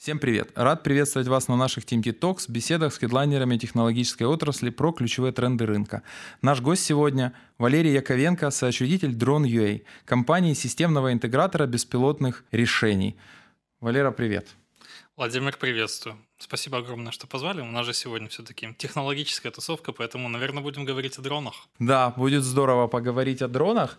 Всем привет! Рад приветствовать вас на наших TMT Talks, беседах с хедлайнерами технологической отрасли про ключевые тренды рынка. Наш гость сегодня Валерий Яковенко, соучредитель Drone.ua, компании системного интегратора беспилотных решений. Валера, привет! Владимир, приветствую. Спасибо огромное, что позвали. У нас же сегодня все-таки технологическая тусовка, поэтому, наверное, будем говорить о дронах. Да, будет здорово поговорить о дронах.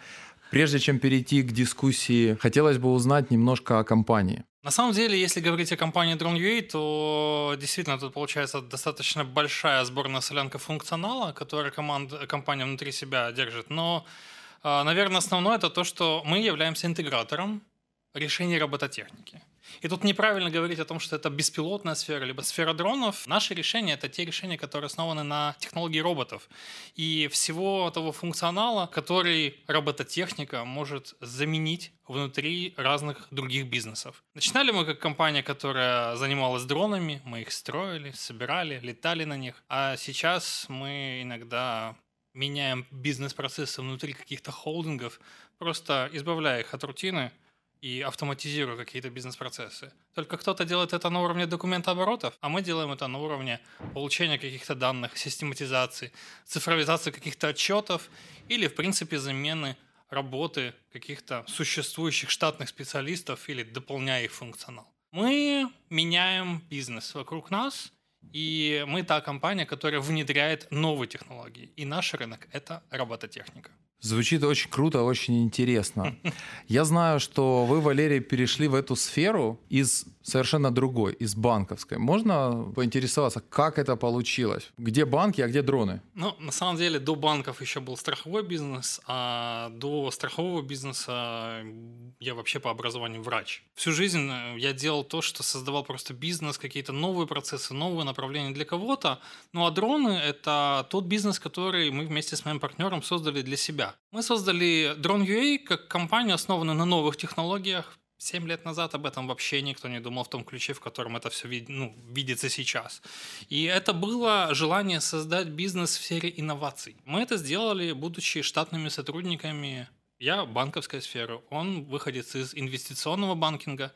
Прежде чем перейти к дискуссии, хотелось бы узнать немножко о компании. На самом деле, если говорить о компании Drone.ua, то действительно тут получается достаточно большая сборная солянка функционала, которую команда, компания внутри себя держит. Но, а, наверное, основное это то, что мы являемся интегратором решений робототехники. И тут неправильно говорить о том, что это беспилотная сфера, либо сфера дронов. Наши решения — это те решения, которые основаны на технологии роботов и всего того функционала, который робототехника может заменить внутри разных других бизнесов. Начинали мы как компания, которая занималась дронами, мы их строили, собирали, летали на них, а сейчас мы иногда меняем бизнес-процессы внутри каких-то холдингов, просто избавляя их от рутины, и автоматизируя какие-то бизнес-процессы. Только кто-то делает это на уровне документа оборотов, а мы делаем это на уровне получения каких-то данных, систематизации, цифровизации каких-то отчетов или, в принципе, замены работы каких-то существующих штатных специалистов или дополняя их функционал. Мы меняем бизнес вокруг нас, и мы та компания, которая внедряет новые технологии. И наш рынок — это робототехника. Звучит очень круто, очень интересно. Я знаю, что вы, Валерий, перешли в эту сферу из совершенно другой, из банковской. Можно поинтересоваться, как это получилось? Где банки, а где дроны? Ну, на самом деле, до банков еще был страховой бизнес, а до страхового бизнеса я вообще по образованию врач. Всю жизнь э, я делал то, что создавал просто бизнес, какие-то новые процессы, новые направления для кого-то. Ну, а дроны — это тот бизнес, который мы вместе с моим партнером создали для себя. Мы создали Drone.ua как компанию, основанную на новых технологиях, Семь лет назад об этом вообще никто не думал в том ключе, в котором это все вид, ну, видится сейчас. И это было желание создать бизнес в сфере инноваций. Мы это сделали, будучи штатными сотрудниками. Я банковская сфера, он выходит из инвестиционного банкинга.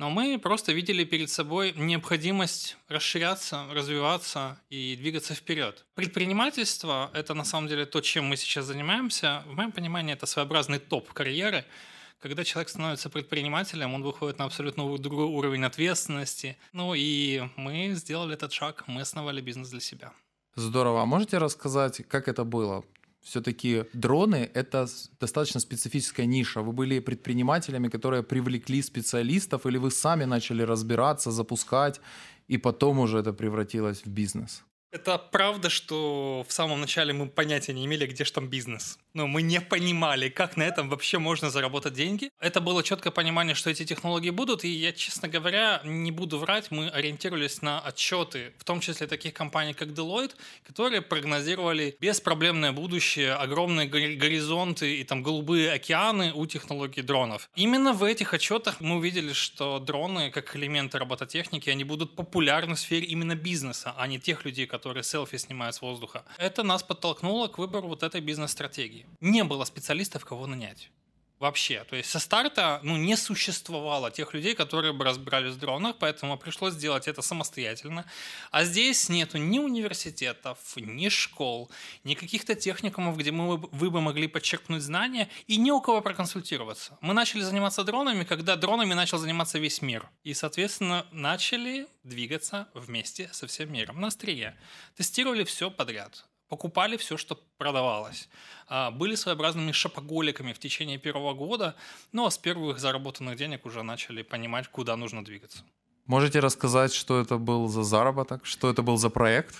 Но мы просто видели перед собой необходимость расширяться, развиваться и двигаться вперед. Предпринимательство – это на самом деле то, чем мы сейчас занимаемся. В моем понимании это своеобразный топ карьеры – когда человек становится предпринимателем, он выходит на абсолютно другой уровень ответственности. Ну и мы сделали этот шаг, мы основали бизнес для себя. Здорово. А можете рассказать, как это было? Все-таки дроны — это достаточно специфическая ниша. Вы были предпринимателями, которые привлекли специалистов, или вы сами начали разбираться, запускать, и потом уже это превратилось в бизнес? Это правда, что в самом начале мы понятия не имели, где же там бизнес. Но мы не понимали, как на этом вообще можно заработать деньги. Это было четкое понимание, что эти технологии будут, и я, честно говоря, не буду врать, мы ориентировались на отчеты, в том числе таких компаний, как Deloitte, которые прогнозировали беспроблемное будущее, огромные горизонты и там голубые океаны у технологий дронов. Именно в этих отчетах мы увидели, что дроны, как элементы робототехники, они будут популярны в сфере именно бизнеса, а не тех людей, которые которые селфи снимают с воздуха. Это нас подтолкнуло к выбору вот этой бизнес-стратегии. Не было специалистов, кого нанять вообще. То есть со старта ну, не существовало тех людей, которые бы разбирались в дронах, поэтому пришлось сделать это самостоятельно. А здесь нету ни университетов, ни школ, ни каких-то техникумов, где мы, вы бы могли подчеркнуть знания, и ни у кого проконсультироваться. Мы начали заниматься дронами, когда дронами начал заниматься весь мир. И, соответственно, начали двигаться вместе со всем миром на острие. Тестировали все подряд покупали все, что продавалось. А, были своеобразными шопоголиками в течение первого года, но с первых заработанных денег уже начали понимать, куда нужно двигаться. Можете рассказать, что это был за заработок, что это был за проект?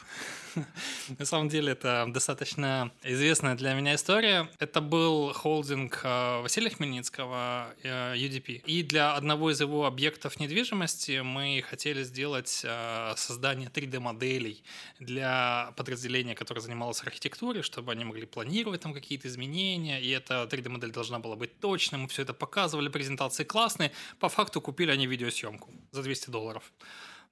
На самом деле это достаточно известная для меня история. Это был холдинг э, Василия Хмельницкого, э, UDP. И для одного из его объектов недвижимости мы хотели сделать э, создание 3D-моделей для подразделения, которое занималось архитектурой, чтобы они могли планировать там какие-то изменения. И эта 3D-модель должна была быть точной. Мы все это показывали, презентации классные. По факту купили они видеосъемку за 200 долларов.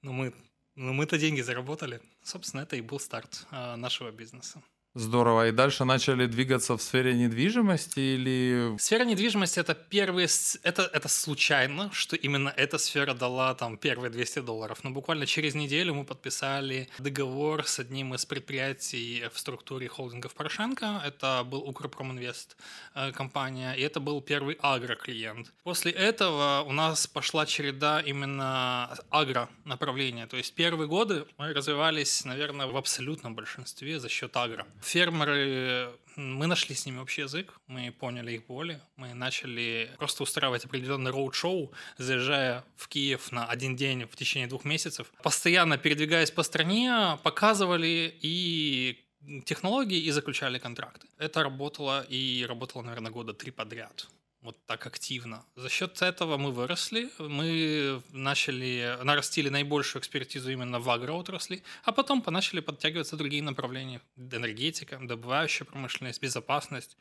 Но мы ну, мы-то деньги заработали. Собственно, это и был старт э, нашего бизнеса. Здорово. И дальше начали двигаться в сфере недвижимости или... Сфера недвижимости это первые... Это, это случайно, что именно эта сфера дала там первые 200 долларов. Но буквально через неделю мы подписали договор с одним из предприятий в структуре холдингов Порошенко. Это был Укрпроминвест э, компания. И это был первый агро-клиент. После этого у нас пошла череда именно агро направления. То есть первые годы мы развивались, наверное, в абсолютном большинстве за счет агро фермеры, мы нашли с ними общий язык, мы поняли их боли, мы начали просто устраивать определенный роуд-шоу, заезжая в Киев на один день в течение двух месяцев, постоянно передвигаясь по стране, показывали и технологии и заключали контракты. Это работало и работало, наверное, года три подряд вот так активно. За счет этого мы выросли, мы начали, нарастили наибольшую экспертизу именно в агроотрасли, а потом начали подтягиваться другие направления. Энергетика, добывающая промышленность, безопасность.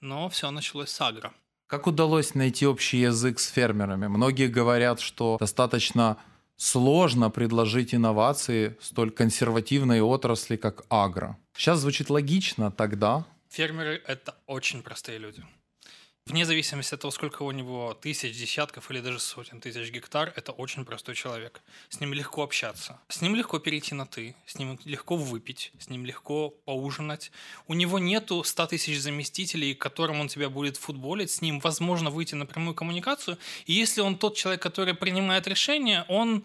Но все началось с агро. Как удалось найти общий язык с фермерами? Многие говорят, что достаточно сложно предложить инновации столь консервативной отрасли, как агро. Сейчас звучит логично, тогда... Фермеры — это очень простые люди. Вне зависимости от того, сколько у него тысяч, десятков или даже сотен тысяч гектар, это очень простой человек. С ним легко общаться. С ним легко перейти на «ты», с ним легко выпить, с ним легко поужинать. У него нету 100 тысяч заместителей, которым он тебя будет футболить. С ним возможно выйти на прямую коммуникацию. И если он тот человек, который принимает решение, он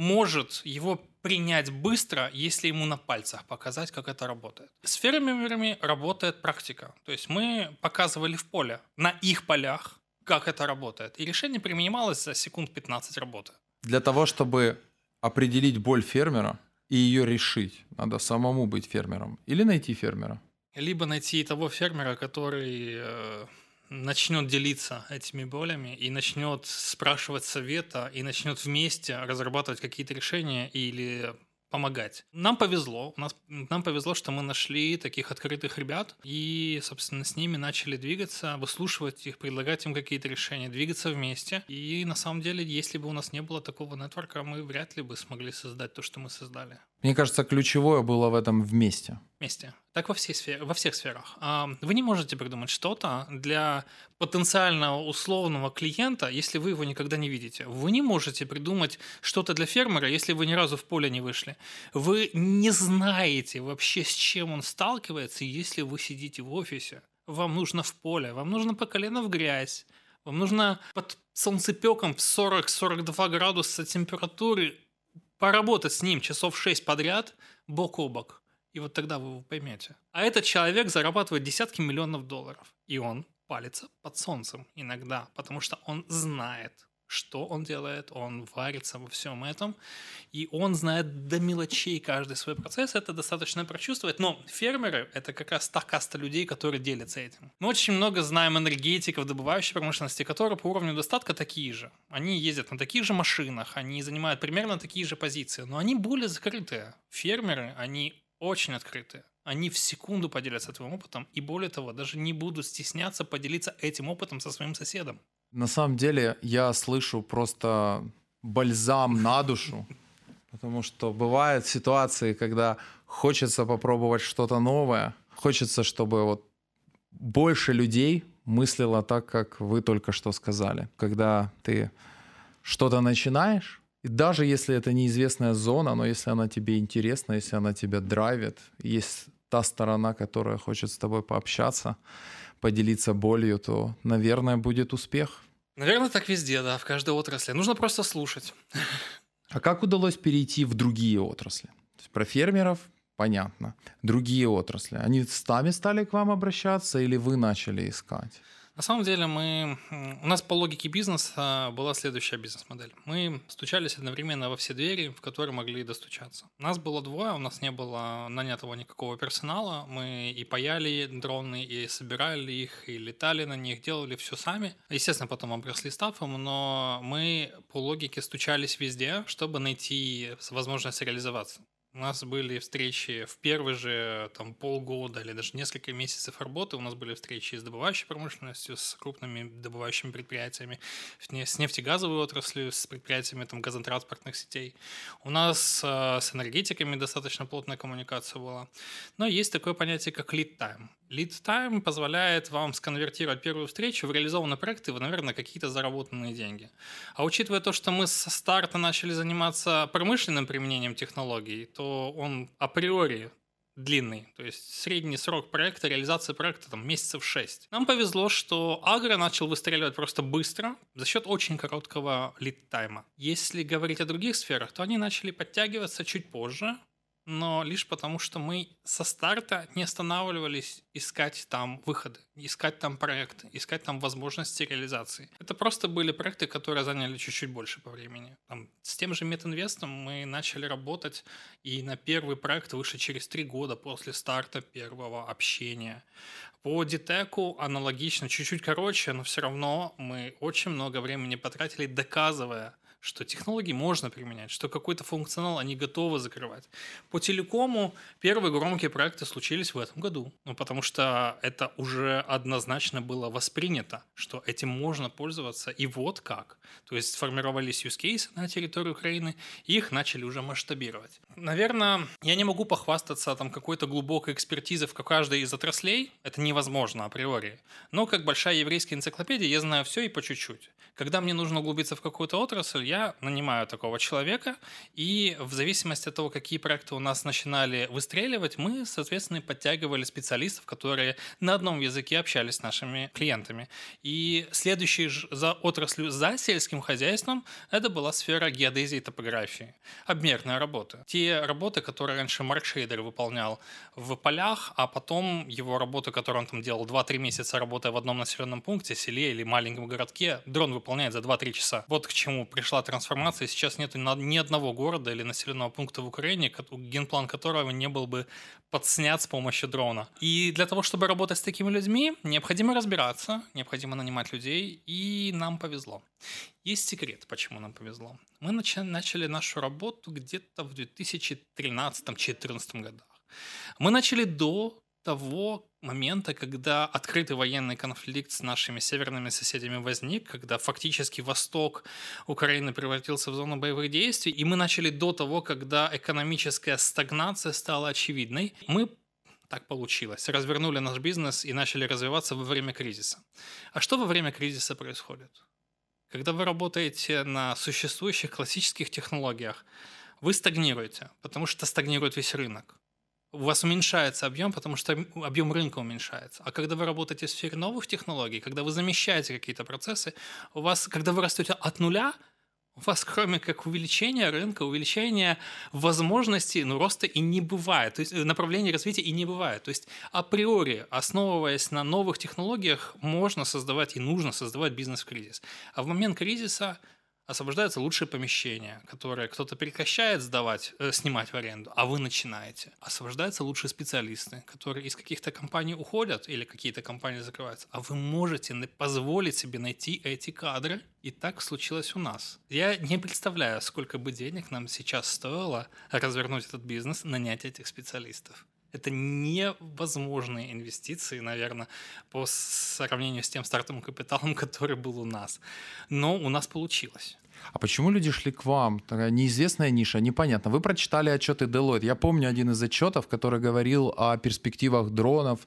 может его принять быстро, если ему на пальцах показать, как это работает. С фермерами работает практика. То есть мы показывали в поле, на их полях, как это работает. И решение принималось за секунд 15 работы. Для того, чтобы определить боль фермера и ее решить, надо самому быть фермером или найти фермера. Либо найти того фермера, который э, начнет делиться этими болями и начнет спрашивать совета и начнет вместе разрабатывать какие-то решения или помогать. Нам повезло, у нас, нам повезло, что мы нашли таких открытых ребят и, собственно, с ними начали двигаться, выслушивать их, предлагать им какие-то решения, двигаться вместе. И на самом деле, если бы у нас не было такого нетворка, мы вряд ли бы смогли создать то, что мы создали. Мне кажется, ключевое было в этом вместе. Вместе. Так во, всей сфере, во всех сферах. А, вы не можете придумать что-то для потенциального условного клиента, если вы его никогда не видите. Вы не можете придумать что-то для фермера, если вы ни разу в поле не вышли. Вы не знаете вообще, с чем он сталкивается, если вы сидите в офисе. Вам нужно в поле, вам нужно по колено в грязь, вам нужно под солнцепеком в 40-42 градуса температуры поработать с ним часов 6 подряд бок о бок. И вот тогда вы его поймете. А этот человек зарабатывает десятки миллионов долларов. И он палится под солнцем иногда, потому что он знает, что он делает, он варится во всем этом, и он знает до мелочей каждый свой процесс, это достаточно прочувствовать. Но фермеры — это как раз та каста людей, которые делятся этим. Мы очень много знаем энергетиков, добывающей промышленности, которые по уровню достатка такие же. Они ездят на таких же машинах, они занимают примерно такие же позиции, но они более закрытые. Фермеры, они очень открытые они в секунду поделятся твоим опытом, и более того, даже не будут стесняться поделиться этим опытом со своим соседом. На самом деле я слышу просто бальзам на душу, потому что бывают ситуации, когда хочется попробовать что-то новое, хочется, чтобы вот больше людей мыслило так, как вы только что сказали. Когда ты что-то начинаешь, и даже если это неизвестная зона, но если она тебе интересна, если она тебя драйвит, есть та сторона, которая хочет с тобой пообщаться, поделиться болью, то, наверное, будет успех. Наверное, так везде, да, в каждой отрасли. Нужно просто слушать. А как удалось перейти в другие отрасли? Про фермеров понятно. Другие отрасли. Они сами стали к вам обращаться или вы начали искать? На самом деле мы... У нас по логике бизнеса была следующая бизнес-модель. Мы стучались одновременно во все двери, в которые могли достучаться. Нас было двое, у нас не было нанятого никакого персонала. Мы и паяли дроны, и собирали их, и летали на них, делали все сами. Естественно, потом обросли стафом, но мы по логике стучались везде, чтобы найти возможность реализоваться. У нас были встречи в первые же там, полгода или даже несколько месяцев работы. У нас были встречи с добывающей промышленностью, с крупными добывающими предприятиями, с нефтегазовой отраслью, с предприятиями там, газотранспортных сетей. У нас э, с энергетиками достаточно плотная коммуникация была. Но есть такое понятие, как lead time. Lead time позволяет вам сконвертировать первую встречу в реализованные проекты, в, наверное, какие-то заработанные деньги. А учитывая то, что мы со старта начали заниматься промышленным применением технологий, то он априори длинный, то есть средний срок проекта, реализации проекта там месяцев 6. Нам повезло, что Агро начал выстреливать просто быстро за счет очень короткого лид-тайма. Если говорить о других сферах, то они начали подтягиваться чуть позже, но лишь потому, что мы со старта не останавливались искать там выходы, искать там проекты, искать там возможности реализации. Это просто были проекты, которые заняли чуть-чуть больше по времени. Там, с тем же Метинвестом мы начали работать, и на первый проект вышли через три года после старта первого общения. По Дитеку аналогично, чуть-чуть короче, но все равно мы очень много времени потратили, доказывая, что технологии можно применять, что какой-то функционал они готовы закрывать. По телекому первые громкие проекты случились в этом году, ну, потому что это уже однозначно было воспринято, что этим можно пользоваться, и вот как. То есть сформировались use cases на территории Украины, и их начали уже масштабировать. Наверное, я не могу похвастаться там какой-то глубокой экспертизой в каждой из отраслей, это невозможно априори, но как большая еврейская энциклопедия я знаю все и по чуть-чуть. Когда мне нужно углубиться в какую-то отрасль, я нанимаю такого человека, и в зависимости от того, какие проекты у нас начинали выстреливать, мы, соответственно, подтягивали специалистов, которые на одном языке общались с нашими клиентами. И следующий за отраслью за сельским хозяйством это была сфера геодезии и топографии. Обмерная работа. Те работы, которые раньше Марк Шейдер выполнял в полях, а потом его работу, которую он там делал 2-3 месяца, работая в одном населенном пункте, селе или маленьком городке, дрон выполняет за 2-3 часа. Вот к чему пришла трансформация. Сейчас нет ни одного города или населенного пункта в Украине, генплан которого не был бы подснят с помощью дрона. И для того, чтобы работать с такими людьми, необходимо разбираться, необходимо нанимать людей, и нам повезло. Есть секрет, почему нам повезло. Мы начали нашу работу где-то в 2013-2014 годах. Мы начали до того момента, когда открытый военный конфликт с нашими северными соседями возник, когда фактически восток Украины превратился в зону боевых действий, и мы начали до того, когда экономическая стагнация стала очевидной, мы так получилось. Развернули наш бизнес и начали развиваться во время кризиса. А что во время кризиса происходит? Когда вы работаете на существующих классических технологиях, вы стагнируете, потому что стагнирует весь рынок у вас уменьшается объем, потому что объем рынка уменьшается. А когда вы работаете в сфере новых технологий, когда вы замещаете какие-то процессы, у вас, когда вы растете от нуля, у вас кроме как увеличения рынка, увеличения возможностей, ну, роста и не бывает. То есть э, направления развития и не бывает. То есть априори, основываясь на новых технологиях, можно создавать и нужно создавать бизнес-кризис. А в момент кризиса освобождаются лучшие помещения, которые кто-то прекращает сдавать, э, снимать в аренду, а вы начинаете. Освобождаются лучшие специалисты, которые из каких-то компаний уходят или какие-то компании закрываются, а вы можете позволить себе найти эти кадры, и так случилось у нас. Я не представляю, сколько бы денег нам сейчас стоило развернуть этот бизнес, нанять этих специалистов. Это невозможные инвестиции, наверное, по сравнению с тем стартовым капиталом, который был у нас. Но у нас получилось. А почему люди шли к вам? Такая неизвестная ниша, непонятно. Вы прочитали отчеты Deloitte. Я помню один из отчетов, который говорил о перспективах дронов.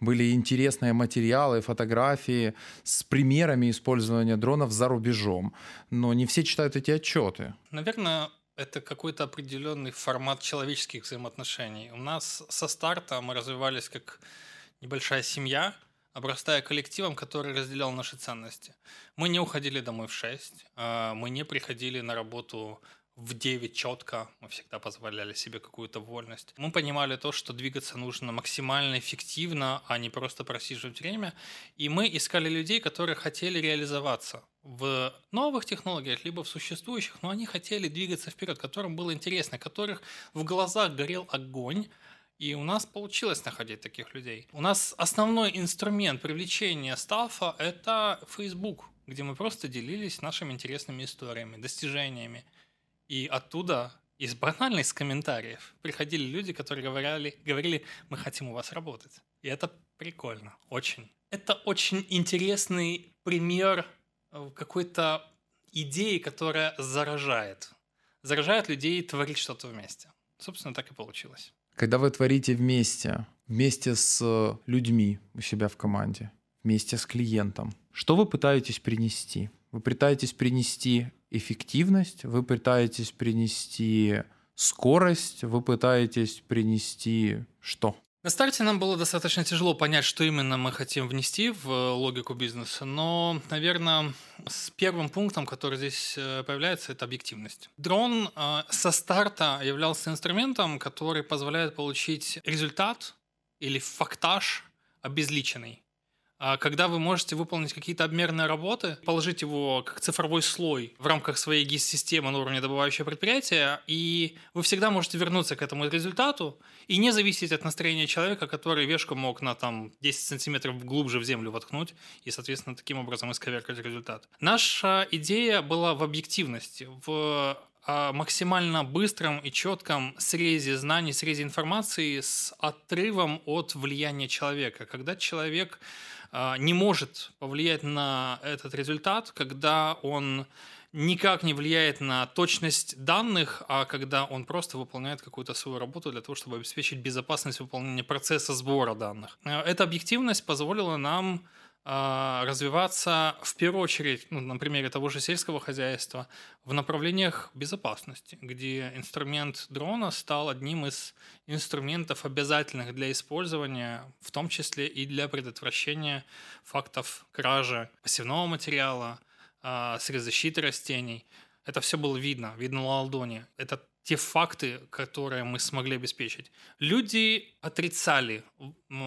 Были интересные материалы, фотографии с примерами использования дронов за рубежом. Но не все читают эти отчеты. Наверное, это какой-то определенный формат человеческих взаимоотношений. У нас со старта мы развивались как небольшая семья, обрастая коллективом, который разделял наши ценности. Мы не уходили домой в 6, а мы не приходили на работу в 9 четко, мы всегда позволяли себе какую-то вольность. Мы понимали то, что двигаться нужно максимально эффективно, а не просто просиживать время. И мы искали людей, которые хотели реализоваться в новых технологиях, либо в существующих, но они хотели двигаться вперед, которым было интересно, которых в глазах горел огонь, и у нас получилось находить таких людей. У нас основной инструмент привлечения стафа – это Facebook, где мы просто делились нашими интересными историями, достижениями. И оттуда из банально комментариев приходили люди, которые говорили, говорили, мы хотим у вас работать. И это прикольно, очень. Это очень интересный пример э, какой-то идеи, которая заражает. Заражает людей творить что-то вместе. Собственно, так и получилось. Когда вы творите вместе, вместе с людьми у себя в команде, вместе с клиентом, что вы пытаетесь принести? Вы пытаетесь принести эффективность, вы пытаетесь принести скорость, вы пытаетесь принести что? На старте нам было достаточно тяжело понять, что именно мы хотим внести в логику бизнеса, но, наверное, с первым пунктом, который здесь э, появляется, это объективность. Дрон э, со старта являлся инструментом, который позволяет получить результат или фактаж обезличенный. А когда вы можете выполнить какие-то обмерные работы, положить его как цифровой слой в рамках своей GIS-системы на уровне добывающего предприятия, и вы всегда можете вернуться к этому результату и не зависеть от настроения человека, который вешку мог на там 10 сантиметров глубже в землю воткнуть и, соответственно, таким образом исковеркать результат. Наша идея была в объективности, в а, максимально быстром и четком срезе знаний, срезе информации с отрывом от влияния человека. Когда человек не может повлиять на этот результат, когда он никак не влияет на точность данных, а когда он просто выполняет какую-то свою работу для того, чтобы обеспечить безопасность выполнения процесса сбора данных. А, эта объективность позволила нам а, развиваться в первую очередь, ну, на примере того же сельского хозяйства, в направлениях безопасности, где инструмент дрона стал одним из инструментов обязательных для использования, в том числе и для предотвращения фактов кражи пассивного материала, а, средств защиты растений. Это все было видно, видно на ладони. Это те факты, которые мы смогли обеспечить. Люди отрицали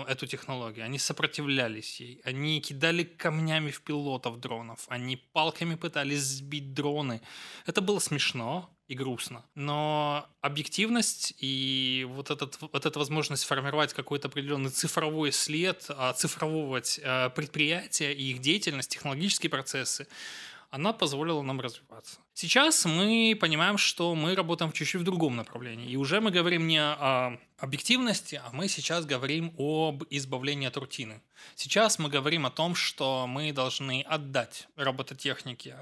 эту технологию, они сопротивлялись ей, они кидали камнями в пилотов дронов, они палками пытались сбить дроны. Это было смешно и грустно, но объективность и вот, этот, вот эта возможность формировать какой-то определенный цифровой след, оцифровывать э, предприятия и их деятельность, технологические процессы, она позволила нам развиваться. Сейчас мы понимаем, что мы работаем чуть-чуть в другом направлении. И уже мы говорим не о объективности, а мы сейчас говорим об избавлении от рутины. Сейчас мы говорим о том, что мы должны отдать робототехнике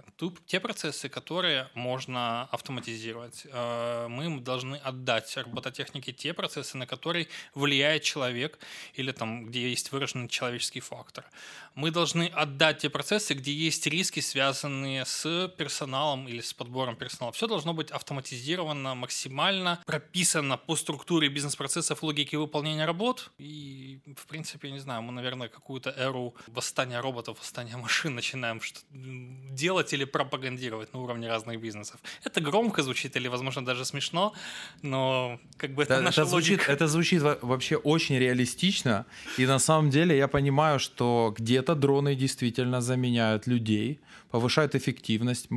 те процессы, которые можно автоматизировать. Э, мы должны отдать робототехнике те процессы, на которые влияет человек или там, где есть выраженный человеческий фактор. Мы должны отдать те процессы, где есть риски, связанные с персоналом или с подбором персонала. Все должно быть автоматизировано, максимально прописано по структуре бизнес-процессов, логики выполнения работ. И, в принципе, не знаю, мы, наверное, какую-то эру восстания роботов, восстания машин начинаем делать или пропагандировать на уровне разных бизнесов. Это громко звучит или, возможно, даже смешно, но как бы это, это наша это звучит, логика. Это звучит вообще очень реалистично, и на самом деле я понимаю, что где-то дроны действительно заменяют людей, повышают эффективность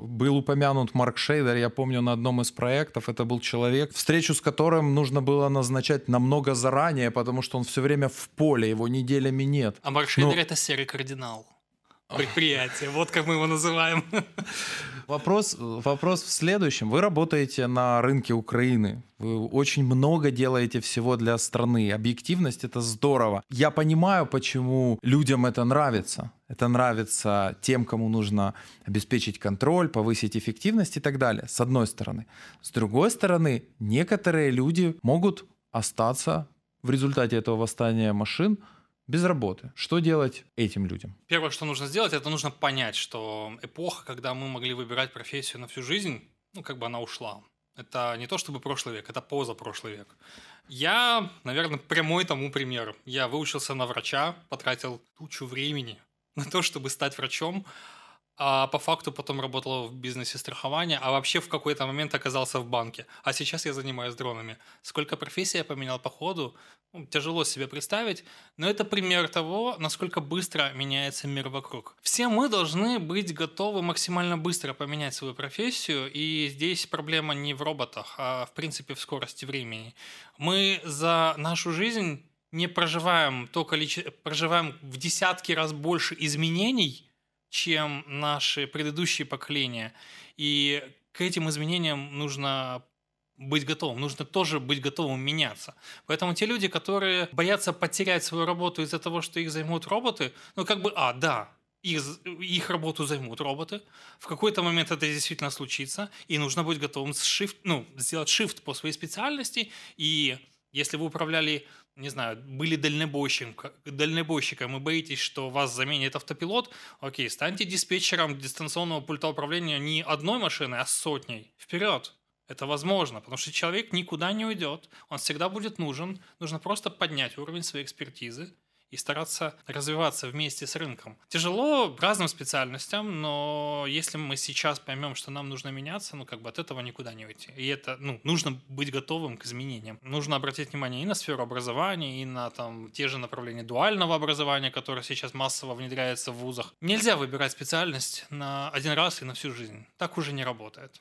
был упомянут Марк Шейдер, я помню, на одном из проектов. Это был человек, встречу с которым нужно было назначать намного заранее, потому что он все время в поле, его неделями нет. А Марк Шейдер Но... это серый кардинал предприятие. Вот как мы его называем. Вопрос, вопрос в следующем. Вы работаете на рынке Украины. Вы очень много делаете всего для страны. Объективность — это здорово. Я понимаю, почему людям это нравится. Это нравится тем, кому нужно обеспечить контроль, повысить эффективность и так далее, с одной стороны. С другой стороны, некоторые люди могут остаться в результате этого восстания машин – без работы. Что делать этим людям? Первое, что нужно сделать, это нужно понять, что эпоха, когда мы могли выбирать профессию на всю жизнь, ну, как бы она ушла. Это не то чтобы прошлый век, это позапрошлый век. Я, наверное, прямой тому пример. Я выучился на врача, потратил тучу времени на то, чтобы стать врачом, а по факту потом работал в бизнесе страхования, а вообще в какой-то момент оказался в банке. А сейчас я занимаюсь дронами. Сколько профессий я поменял по ходу, ну, тяжело себе представить, но это пример того, насколько быстро меняется мир вокруг. Все мы должны быть готовы максимально быстро поменять свою профессию, и здесь проблема не в роботах, а в принципе в скорости времени. Мы за нашу жизнь не проживаем то количество, проживаем в десятки раз больше изменений, чем наши предыдущие поколения. И к этим изменениям нужно быть готовым, нужно тоже быть готовым меняться. Поэтому те люди, которые боятся потерять свою работу из-за того, что их займут роботы, ну как бы, а, да, их, их работу займут роботы. В какой-то момент это действительно случится, и нужно быть готовым shift, ну, сделать shift по своей специальности. И если вы управляли, не знаю, были дальнобойщиком, дальнобойщиком и боитесь, что вас заменит автопилот, окей, станьте диспетчером дистанционного пульта управления не одной машины, а сотней. Вперед! Это возможно, потому что человек никуда не уйдет, он всегда будет нужен, нужно просто поднять уровень своей экспертизы, и стараться развиваться вместе с рынком. Тяжело разным специальностям, но если мы сейчас поймем, что нам нужно меняться, ну как бы от этого никуда не уйти. И это, ну, нужно быть готовым к изменениям. Нужно обратить внимание и на сферу образования, и на там те же направления дуального образования, которое сейчас массово внедряется в вузах. Нельзя выбирать специальность на один раз и на всю жизнь. Так уже не работает.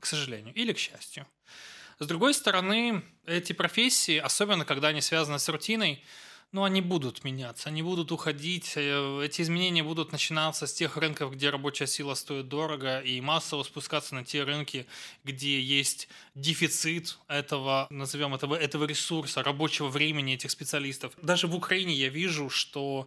К сожалению. Или к счастью. С другой стороны, эти профессии, особенно когда они связаны с рутиной, ну, они будут меняться, они будут уходить. Э, эти изменения будут начинаться с тех рынков, где рабочая сила стоит дорого, и массово спускаться на те рынки, где есть дефицит этого, назовем этого, этого ресурса, рабочего времени этих специалистов. Даже в Украине я вижу, что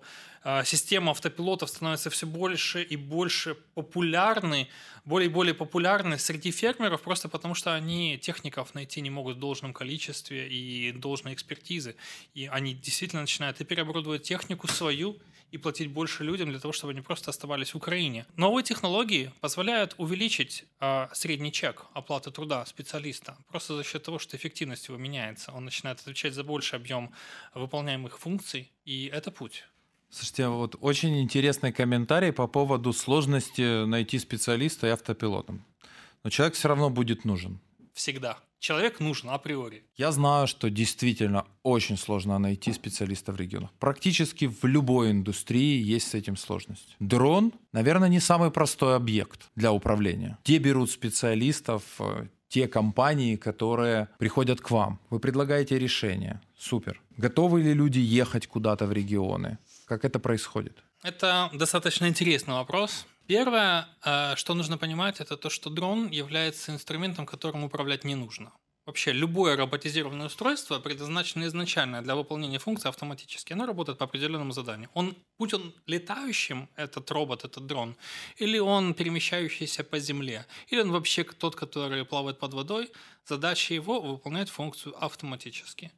система автопилотов становится все больше и больше популярны, более и более популярны среди фермеров, просто потому что они техников найти не могут в должном количестве и должной экспертизы. И они действительно начинают и переоборудовать технику свою, и платить больше людям для того, чтобы они просто оставались в Украине. Новые технологии позволяют увеличить э, средний чек оплаты труда специалиста просто за счет того, что эффективность его меняется. Он начинает отвечать за больший объем выполняемых функций, и это путь. Слушайте, вот очень интересный комментарий по поводу сложности найти специалиста и автопилотом. Но человек все равно будет нужен. Всегда. Человек нужен априори. Я знаю, что действительно очень сложно найти специалиста в регионах. Практически в любой индустрии есть с этим сложность. Дрон, наверное, не самый простой объект для управления. Где берут специалистов э, те компании, которые приходят к вам? Вы предлагаете решение. Супер. Готовы ли люди ехать куда-то в регионы? Как это происходит? Это достаточно интересный вопрос. Первое, э, что нужно понимать, это то, что дрон является инструментом, которым управлять не нужно. Вообще, любое роботизированное устройство предназначено изначально для выполнения функции автоматически. Оно работает по определенному заданию. Он, будь он летающим, этот робот, этот дрон, или он перемещающийся по земле, или он вообще тот, который плавает под водой, задача его выполнять функцию автоматически.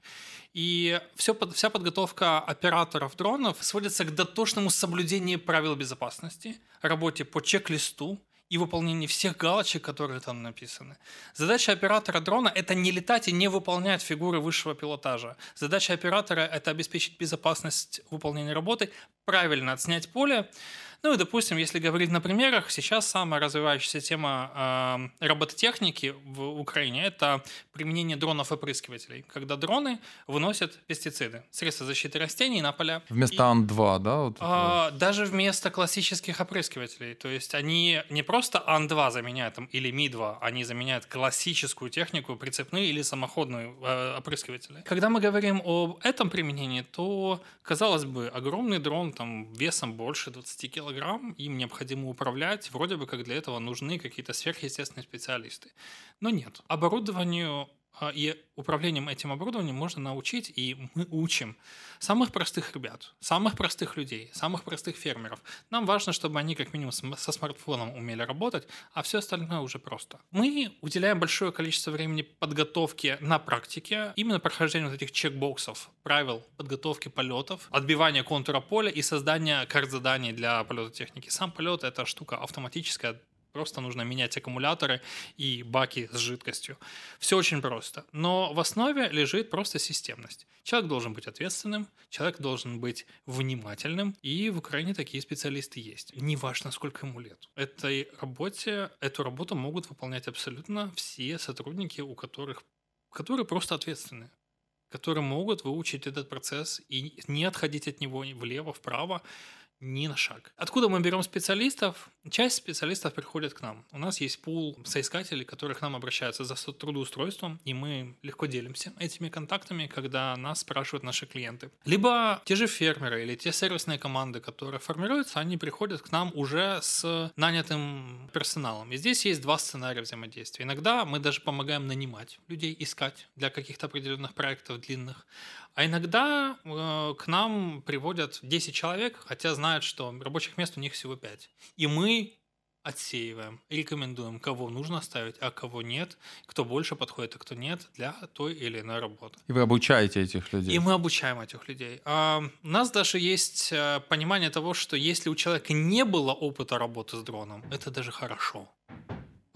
И все, вся подготовка операторов дронов сводится к дотошному соблюдению правил безопасности, работе по чек-листу, и выполнении всех галочек, которые там написаны. Задача оператора дрона – это не летать и не выполнять фигуры высшего пилотажа. Задача оператора – это обеспечить безопасность выполнения работы, правильно отснять поле, ну и, допустим, если говорить на примерах, сейчас самая развивающаяся тема э, робототехники в Украине – это применение дронов-опрыскивателей, когда дроны выносят пестициды, средства защиты растений на поля. Вместо и, Ан-2, да? Вот э, даже вместо классических опрыскивателей. То есть они не просто Ан-2 заменяют там, или Ми-2, они заменяют классическую технику, прицепные или самоходные э, опрыскиватели. Когда мы говорим об этом применении, то, казалось бы, огромный дрон там, весом больше 20 килограмм, программ, им необходимо управлять, вроде бы как для этого нужны какие-то сверхъестественные специалисты. Но нет. Оборудованию и управлением этим оборудованием можно научить, и мы учим самых простых ребят, самых простых людей, самых простых фермеров. Нам важно, чтобы они как минимум со смартфоном умели работать, а все остальное уже просто. Мы уделяем большое количество времени подготовке на практике, именно прохождению вот этих чекбоксов, правил подготовки полетов, отбивания контура поля и создания карт заданий для полета техники. Сам полет — это штука автоматическая, Просто нужно менять аккумуляторы и баки с жидкостью. Все очень просто. Но в основе лежит просто системность. Человек должен быть ответственным, человек должен быть внимательным, и в Украине такие специалисты есть. Неважно, сколько ему лет. Этой работе, эту работу могут выполнять абсолютно все сотрудники, у которых, которые просто ответственны которые могут выучить этот процесс и не отходить от него влево, вправо, ни на шаг. Откуда мы берем специалистов? Часть специалистов приходит к нам. У нас есть пул соискателей, которые к нам обращаются за трудоустройством, и мы легко делимся этими контактами, когда нас спрашивают наши клиенты. Либо те же фермеры или те сервисные команды, которые формируются, они приходят к нам уже с нанятым персоналом. И здесь есть два сценария взаимодействия. Иногда мы даже помогаем нанимать людей, искать для каких-то определенных проектов длинных. А иногда э, к нам приводят 10 человек, хотя знают, что рабочих мест у них всего 5. И мы отсеиваем, рекомендуем, кого нужно ставить, а кого нет, кто больше подходит, а кто нет для той или иной работы. И вы обучаете этих людей? И мы обучаем этих людей. А у нас даже есть э, понимание того, что если у человека не было опыта работы с дроном, это даже хорошо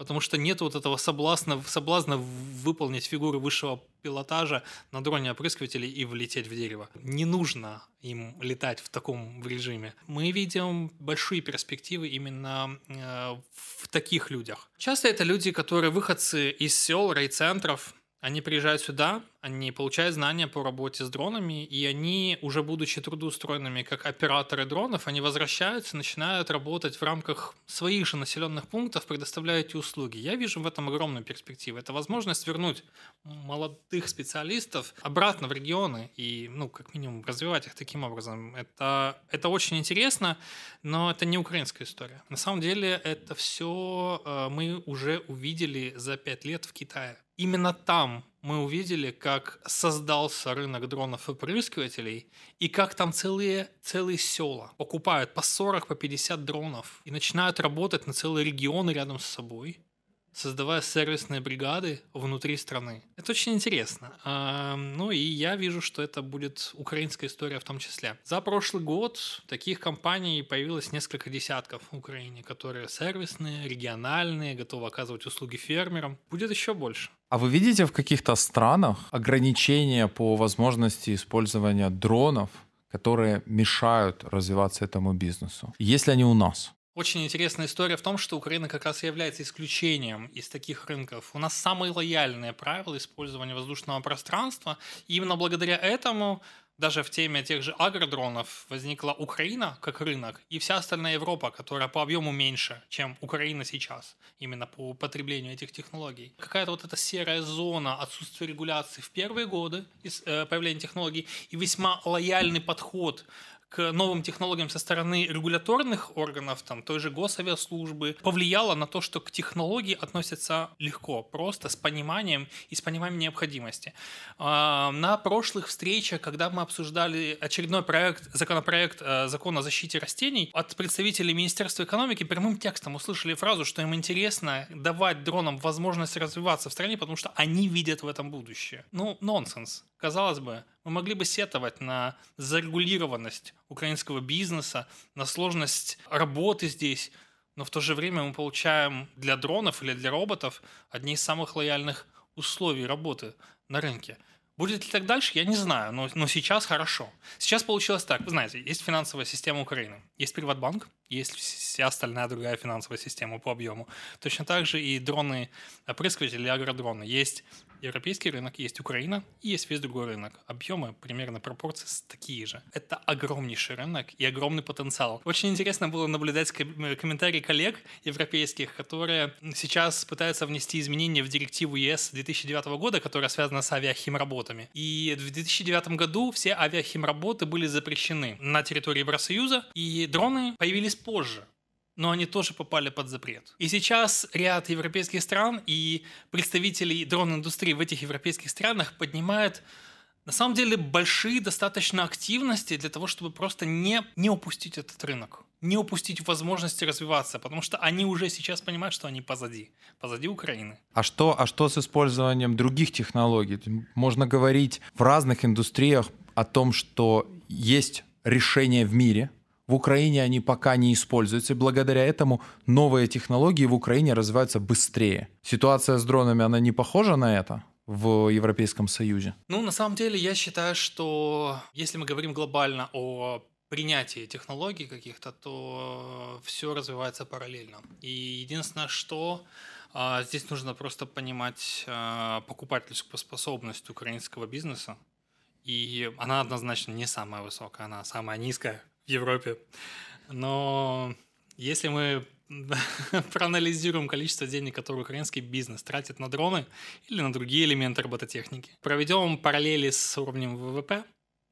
потому что нет вот этого соблазна, соблазна выполнить фигуры высшего пилотажа на дроне опрыскивателей и влететь в дерево. Не нужно им летать в таком режиме. Мы видим большие перспективы именно э, в таких людях. Часто это люди, которые выходцы из сел, райцентров, они приезжают сюда, они получают знания по работе с дронами, и они, уже будучи трудоустроенными как операторы дронов, они возвращаются, начинают работать в рамках своих же населенных пунктов, предоставляя эти услуги. Я вижу в этом огромную перспективу. Это возможность вернуть молодых специалистов обратно в регионы и, ну, как минимум, развивать их таким образом. Это, это очень интересно, но это не украинская история. На самом деле это все э, мы уже увидели за пять лет в Китае. Именно там мы увидели, как создался рынок дронов-опрыскивателей, и как там целые, целые села покупают по 40, по 50 дронов и начинают работать на целые регионы рядом с собой, создавая сервисные бригады внутри страны. Это очень интересно. А, ну и я вижу, что это будет украинская история в том числе. За прошлый год таких компаний появилось несколько десятков в Украине, которые сервисные, региональные, готовы оказывать услуги фермерам. Будет еще больше. А вы видите в каких-то странах ограничения по возможности использования дронов, которые мешают развиваться этому бизнесу? Если они у нас? Очень интересная история в том, что Украина как раз является исключением из таких рынков. У нас самые лояльные правила использования воздушного пространства. И именно благодаря этому даже в теме тех же агродронов возникла Украина как рынок и вся остальная Европа, которая по объему меньше, чем Украина сейчас, именно по потреблению этих технологий. Какая-то вот эта серая зона отсутствия регуляции в первые годы э, появления технологий и весьма лояльный подход к новым технологиям со стороны регуляторных органов, там, той же госавиаслужбы, повлияло на то, что к технологии относятся легко, просто с пониманием и с пониманием необходимости. А, на прошлых встречах, когда мы обсуждали очередной проект, законопроект э, закона о защите растений, от представителей Министерства экономики прямым текстом услышали фразу, что им интересно давать дронам возможность развиваться в стране, потому что они видят в этом будущее. Ну, нонсенс. Казалось бы, мы могли бы сетовать на зарегулированность украинского бизнеса, на сложность работы здесь, но в то же время мы получаем для дронов или для роботов одни из самых лояльных условий работы на рынке. Будет ли так дальше, я не знаю, но, но сейчас хорошо. Сейчас получилось так. Вы знаете, есть финансовая система Украины, есть Приватбанк, есть вся остальная другая финансовая система по объему. Точно так же и дроны-опрыскиватели, агродроны. Есть европейский рынок, есть Украина и есть весь другой рынок. Объемы примерно пропорции такие же. Это огромнейший рынок и огромный потенциал. Очень интересно было наблюдать комментарии коллег европейских, которые сейчас пытаются внести изменения в директиву ЕС 2009 года, которая связана с авиахимработами. И в 2009 году все авиахимработы были запрещены на территории Евросоюза, и дроны появились позже но они тоже попали под запрет. И сейчас ряд европейских стран и представителей дрон-индустрии в этих европейских странах поднимают на самом деле большие достаточно активности для того, чтобы просто не, не упустить этот рынок, не упустить возможности развиваться, потому что они уже сейчас понимают, что они позади, позади Украины. А что, а что с использованием других технологий? Можно говорить в разных индустриях о том, что есть решения в мире, в Украине они пока не используются, и благодаря этому новые технологии в Украине развиваются быстрее. Ситуация с дронами, она не похожа на это? в Европейском Союзе? Ну, на самом деле, я считаю, что если мы говорим глобально о принятии технологий каких-то, то все развивается параллельно. И единственное, что а, здесь нужно просто понимать а, покупательскую способность украинского бизнеса. И она однозначно не самая высокая, она самая низкая Европе. Но если мы проанализируем количество денег, которые украинский бизнес тратит на дроны или на другие элементы робототехники, проведем параллели с уровнем ВВП,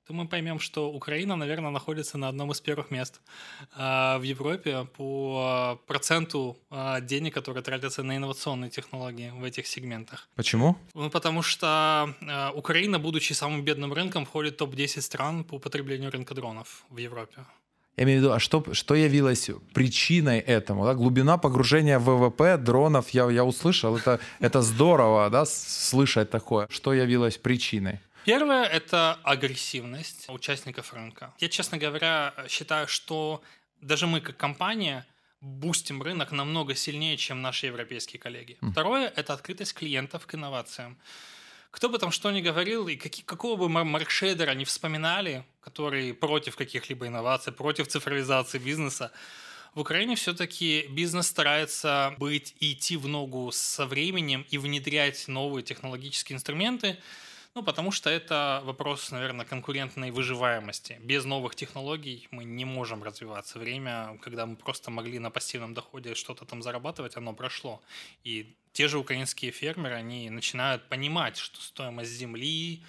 то мы поймем, что Украина, наверное, находится на одном из первых мест э, в Европе по проценту э, денег, которые тратятся на инновационные технологии в этих сегментах. Почему? Ну, потому что Украина, будучи самым бедным рынком, входит в топ-10 стран по потреблению рынка дронов в Европе. Я имею в виду, а что, что явилось причиной этому? Да? Глубина погружения в ВВП дронов, я, я услышал, это, это здорово, да, слышать такое. Что явилось причиной? Первое – это агрессивность участников рынка. Я, честно говоря, считаю, что даже мы как компания бустим рынок намного сильнее, чем наши европейские коллеги. Второе – это открытость клиентов к инновациям. Кто бы там что ни говорил, и какие, какого бы маркшейдера не вспоминали, который против каких-либо инноваций, против цифровизации бизнеса, в Украине все-таки бизнес старается быть и идти в ногу со временем и внедрять новые технологические инструменты, ну, потому что это вопрос, наверное, конкурентной выживаемости. Без новых технологий мы не можем развиваться. Время, когда мы просто могли на пассивном доходе что-то там зарабатывать, оно прошло. И те же украинские фермеры, они начинают понимать, что стоимость земли